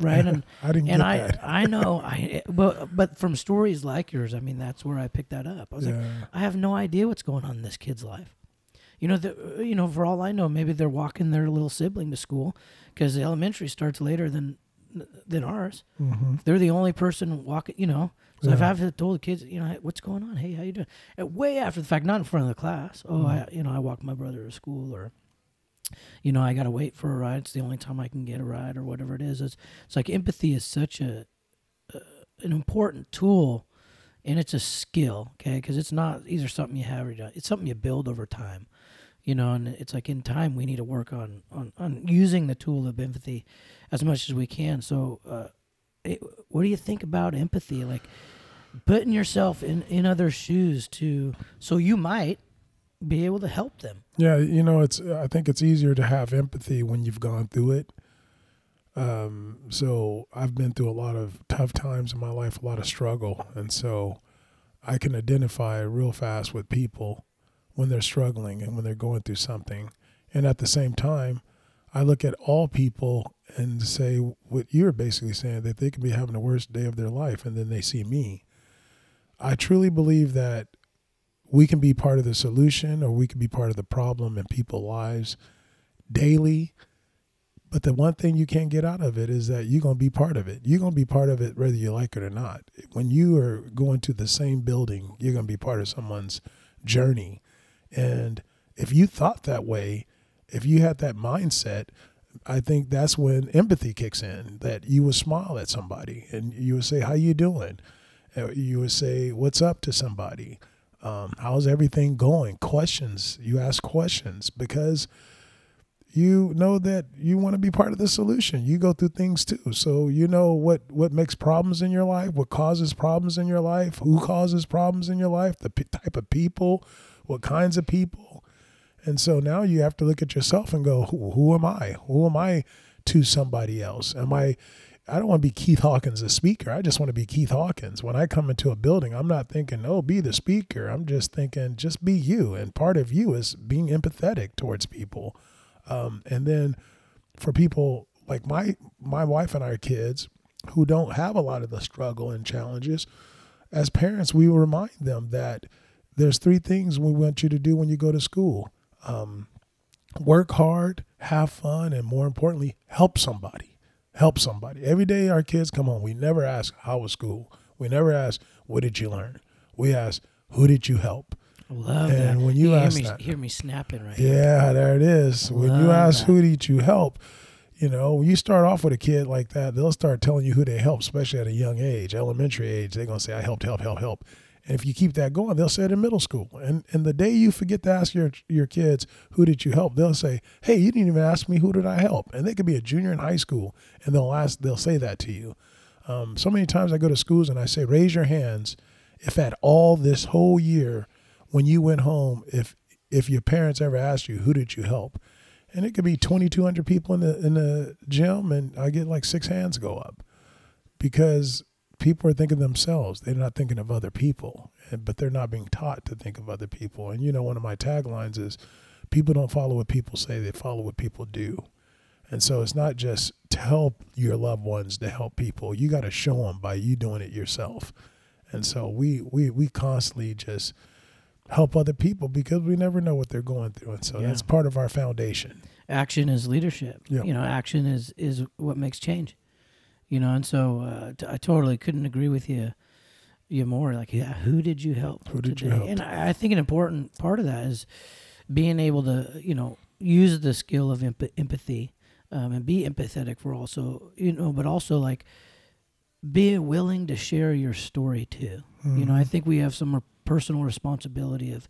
right and I didn't and get I, that. I I know, I but but from stories like yours, I mean, that's where I picked that up. I was like, yeah. I have no idea what's going on in this kid's life. You know, the, you know, for all I know, maybe they're walking their little sibling to school because the elementary starts later than than ours. hmm They're the only person walking. You know, so if Yeah. I've told the kids, you know, hey, what's going on? Hey, how you doing? And way after the fact, not in front of the class. Oh, I, Mm-hmm. you know, I walked my brother to school, or you know, I got to wait for a ride. It's the only time I can get a ride, or whatever it is. It's it's like empathy is such a uh, an important tool, and it's a skill. Okay, because it's not either something you have or you don't. It's something you build over time. You know, and it's like in time we need to work on on, on using the tool of empathy as much as we can. So, uh, what do you think about empathy? Like putting yourself in in other shoes to so you might be able to help them. Yeah, you know, it's. I think it's easier to have empathy when you've gone through it. Um, so I've been through a lot of tough times in my life, a lot of struggle, and so I can identify real fast with people when they're struggling and when they're going through something. And at the same time, I look at all people and say what you're basically saying that they could be having the worst day of their life, and then they see me. I truly believe that we can be part of the solution or we can be part of the problem in people's lives daily. But the one thing you can't get out of it is that you're going to be part of it. You're going to be part of it whether you like it or not. When you are going to the same building, you're going to be part of someone's journey. And if you thought that way, if you had that mindset, I think that's when empathy kicks in. That you would smile at somebody and you would say, "How you doing?" Uh, You would say, "What's up?" to somebody. Um, how's everything going? Questions. You ask questions because you know that you want to be part of the solution. You go through things too, so you know what what makes problems in your life, what causes problems in your life, who causes problems in your life, the p- type of people, what kinds of people. And so now you have to look at yourself and go, who, who am I? Who am I to somebody else? Am I I don't want to be Keith Hawkins, the speaker. I just want to be Keith Hawkins. When I come into a building, I'm not thinking, oh, be the speaker. I'm just thinking, just be you. And part of you is being empathetic towards people. Um, and then for people like my my wife and our kids who don't have a lot of the struggle and challenges, as parents, we remind them that there's three things we want you to do when you go to school. Um, work hard, have fun, and more importantly, help somebody. Help somebody. Every day our kids come home, we never ask, How was school? We never ask, What did you learn? We ask, Who did you help? Love And that. when you hear ask me, that- hear me snapping right here. Yeah, there it is. When you ask that. who did you help, you know, when you start off with a kid like that, they'll start telling you who they help, especially at a young age, elementary age. They're gonna say, "I helped, help, help, help." And if you keep that going, they'll say it in middle school. And and the day you forget to ask your your kids who did you help, they'll say, "Hey, you didn't even ask me who did I help." And they could be a junior in high school, and they'll ask, they'll say that to you. Um, so many times I go to schools and I say, "Raise your hands if at all this whole year, when you went home, if if your parents ever asked you who did you help." and it could be 2200 people in the in the gym and i get like six hands go up because people are thinking of themselves they're not thinking of other people eh, but they're not being taught to think of other people and you know one of my taglines is people don't follow what people say they follow what people do and so it's not just tell your loved ones to help people you got to show them by you doing it yourself and so we we we constantly just help other people because we never know what they're going through and so Yeah. that's part of our foundation action is leadership. Yeah. You know, action is is what makes change. You know, and so uh, t- I totally couldn't agree with you you more. Like, yeah, who did you help? Who did you help? And I, I think an important part of that is being able to, you know, use the skill of emp- empathy um, and be empathetic for also, you know, but also like be willing to share your story too. You know, I Mhm. think we have some personal responsibility of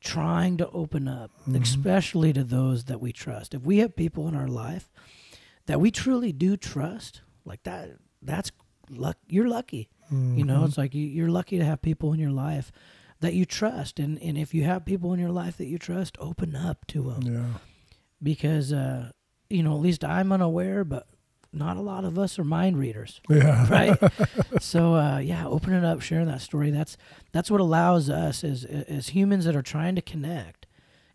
trying to open up, Mhm. especially to those that we trust. If we have people in our life that we truly do trust, like that, that's luck. You're lucky. You know, Mhm. it's like you, you're lucky to have people in your life that you trust, and and if you have people in your life that you trust, open up to them yeah because uh, you know at least I'm unaware, but not a lot of us are mind readers yeah right? so uh, yeah, opening up, sharing that story. That's that's what allows us as as humans that are trying to connect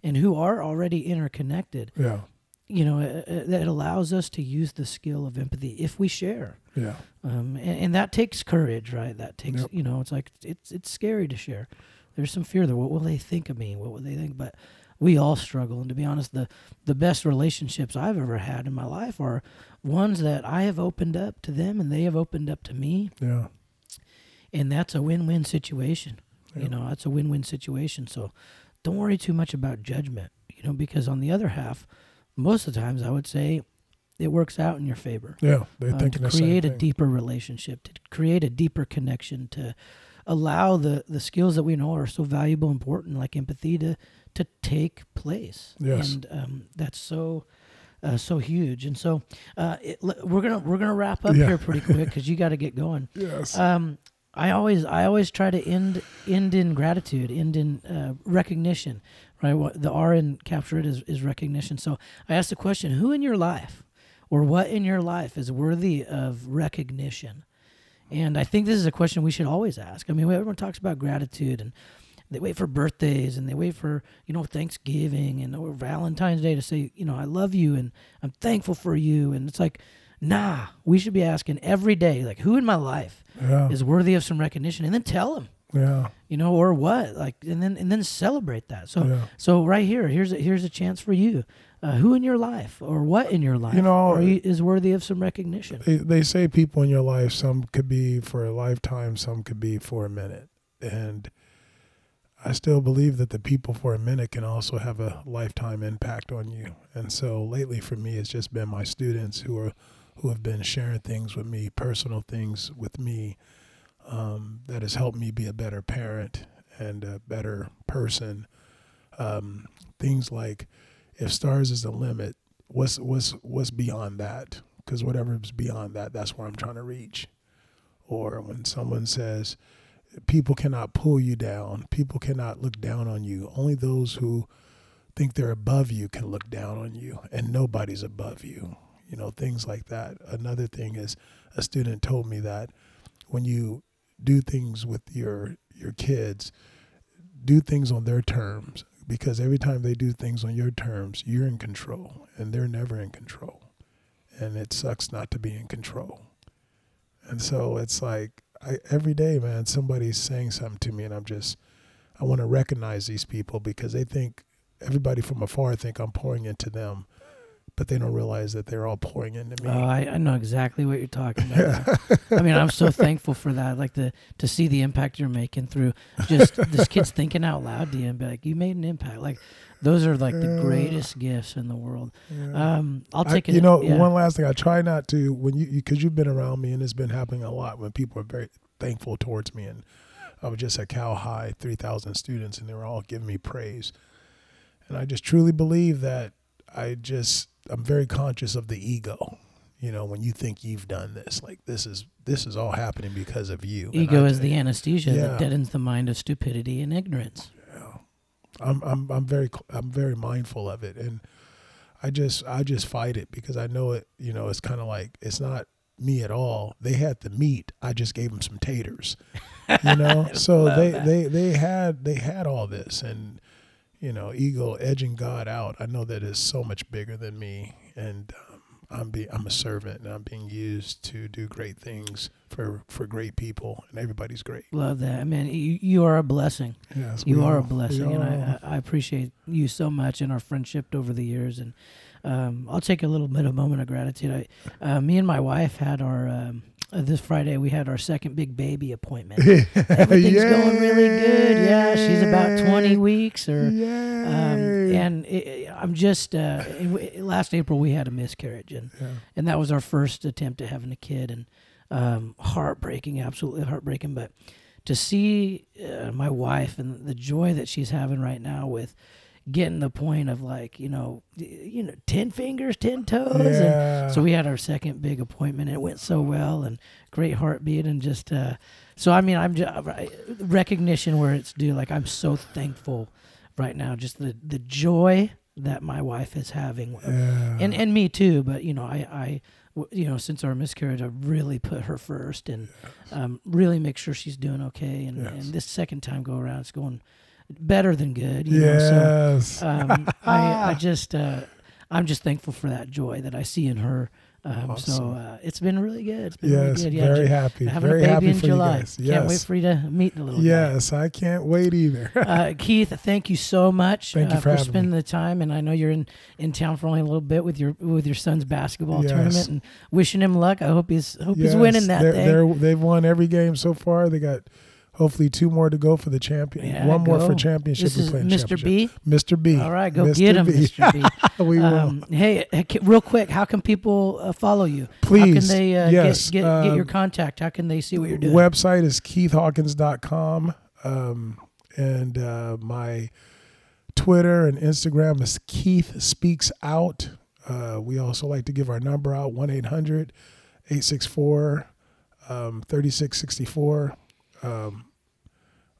and who are already interconnected. yeah You know, uh, uh, that allows us to use the skill of empathy if we share. yeah Um, and, and that takes courage, right? That takes Yep. you know, it's like it's it's scary to share. There's some fear there. What will they think of me? What will they think? But we all struggle. And to be honest, the the best relationships I've ever had in my life are ones that I have opened up to them and they have opened up to me yeah and that's a win-win situation Yeah. you know that's a win-win situation so don't worry too much about judgment you know because on the other half most of the times i would say it works out in your favor. Yeah uh, thinking to create a deeper relationship to create a deeper connection to allow the the skills that we know are so valuable and important like empathy to to take place. Yes. and um, that's so uh, so huge. And so uh, it, we're gonna we're gonna wrap up Yeah. here pretty quick because you got to get going. Yes. Um, I always I always try to end end in gratitude, end in uh, recognition, right? What the R in capture it is, is recognition. So I asked the question: Who in your life, or what in your life, is worthy of recognition? And I think this is a question we should always ask. I mean, everyone talks about gratitude, and they wait for birthdays, and they wait for you know Thanksgiving and or Valentine's Day to say you know I love you and I'm thankful for you, and it's like. Nah, we should be asking every day, like, who in my life yeah is worthy of some recognition and then tell them yeah. You know or what? Like and then and then celebrate that. So yeah. so right here here's a, here's a chance for you. Uh, who in your life or what in your life You know, you, is worthy of some recognition? They, they say people in your life some could be for a lifetime some could be for a minute. And i still believe that the people for a minute can also have a lifetime impact on you. And so lately for me it's just been my students who are who have been sharing things with me personal things with me um, that has helped me be a better parent and a better person. Um, things like if stars is the limit what's what's what's beyond that? Because whatever is beyond that that's where i'm trying to reach. Or when someone says people cannot pull you down people cannot look down on you. Only those who think they're above you can look down on you and nobody's above you. You know things like that. Another thing is a student told me that when you do things with your your kids do things on their terms because every time they do things on your terms you're in control and they're never in control and it sucks not to be in control. And so it's like I, every day, man, somebody's saying something to me, and I'm just I want to recognize these people because they think everybody from afar think I'm pouring into them, but they don't realize that they're all pouring into me. Oh, I, I know exactly what you're talking about. I mean, I'm so thankful for that. Like the to see the impact you're making through just this kid's thinking out loud to you and be like, you made an impact. Like those are like the greatest gifts in the world. Yeah. Um, I'll take it. you know, yeah. one last thing. I try not to when you because you've been around me, and it's been happening a lot when people are very thankful towards me. And I was just at Cal High, three thousand students, and they were all giving me praise. And I just truly believe that I just I'm very conscious of the ego. You know, when you think you've done this, like this is this is all happening because of you. Ego I is the anesthesia Yeah. that deadens the mind of stupidity and ignorance. Yeah. I'm I'm I'm very I'm very mindful of it, and I just I just fight it because I know it. You know, it's kind of like it's not me at all. They had the meat. I just gave them some taters. You know, so they that. they they had they had all this, and you know, ego edging God out. I know that is so much bigger than me, and. Um, I'm be I'm a servant and I'm being used to do great things for for great people and everybody's great. Love that, man. You, you are a blessing. Yes, You are a blessing, and. I, I I appreciate you so much and our friendship over the years. And um, I'll take a little bit of moment of gratitude. I, uh, me and my wife had our um, this Friday. We had our second big baby appointment. Everything's going really good. Yeah, she's about twenty weeks or. Um, and it, I'm just uh, last April we had a miscarriage, and Yeah. and that was our first attempt at having a kid, and um, heartbreaking, absolutely heartbreaking. But to see uh, my wife and the joy that she's having right now with getting the point of like you know you know ten fingers, ten toes, and Yeah. so we had our second big appointment. And it went so well, and great heartbeat, and just uh, so I mean, I'm just recognition where it's due. Like I'm so thankful right now, just the the joy that my wife is having, yeah. and and me too. But you know, i i you know since our miscarriage, I really put her first, and um, really make sure she's doing okay. And, Yes. and this second time go around, it's going better than good. You know, so yes. um, I, I just uh, I'm just thankful for that joy that I see in her. Um, So uh, it's been really good. It's been really yes. good. Yeah, very happy. having Very a baby happy in for July. you guys. Can't wait for you to meet the little guy. yes. I can't wait either. Uh, Keith, thank you so much Thank you uh, for spending me. the time. And I know you're in, in town for only a little bit with your with your son's basketball Yes. tournament. And wishing him luck. I hope he's hope he's winning that they're, thing. They're, they've won every game so far. They got hopefully two more to go for the champion. Yeah, One more go. for championship. this is Mr. B. Mr. B. All right, go Mr. get him, B. Mr. B. we will. Um, hey, uh, real quick, how can people uh, follow you? How Please. can they uh, yes. get, get, get um, your contact? How can they see what you're doing? Website is keithhawkins.com. Um, and uh, my Twitter and Instagram is Keith Speaks Out. Uh, we also like to give our number out 1 800 864 um, 3664. Um,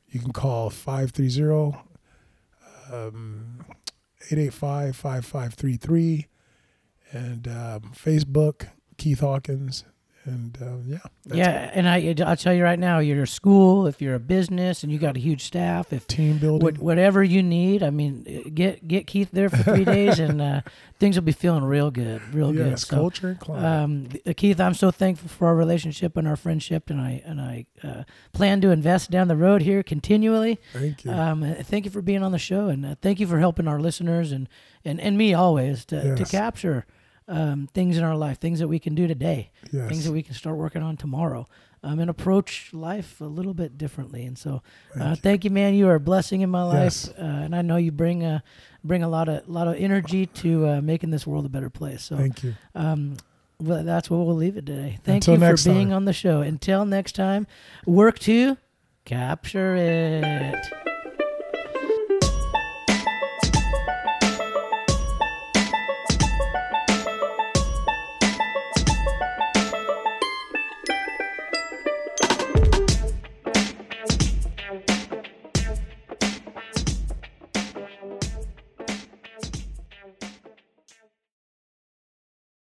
you can call 530 um, 885 5533. And um, Facebook, Keith Hawkins. And um, yeah. that's yeah, and I I'll tell you right now, you're a school, if you're a business, and you got a huge staff, if team building. what, whatever you need, I mean, uh, get get Keith there for three days, and uh, things will be feeling real good, real good. yes, So, culture and climate. um, uh, Keith, I'm so thankful for our relationship and our friendship, and I and I uh, plan to invest down the road here continually. Thank you. Um, uh, thank you for being on the show, and uh, thank you for helping our listeners and and, and me always to, to Yes. capture um, things in our life, things that we can do today, yes. things that we can start working on tomorrow, um, and approach life a little bit differently. And so, Thank uh, you. thank you, man. You are a blessing in my life, Yes. uh, and I know you bring a bring a lot of lot of energy to uh, making this world a better place. So, Thank you. um, well, that's what we'll leave it today. Thank Until you for being time. on the show. Until next time, work to capture it.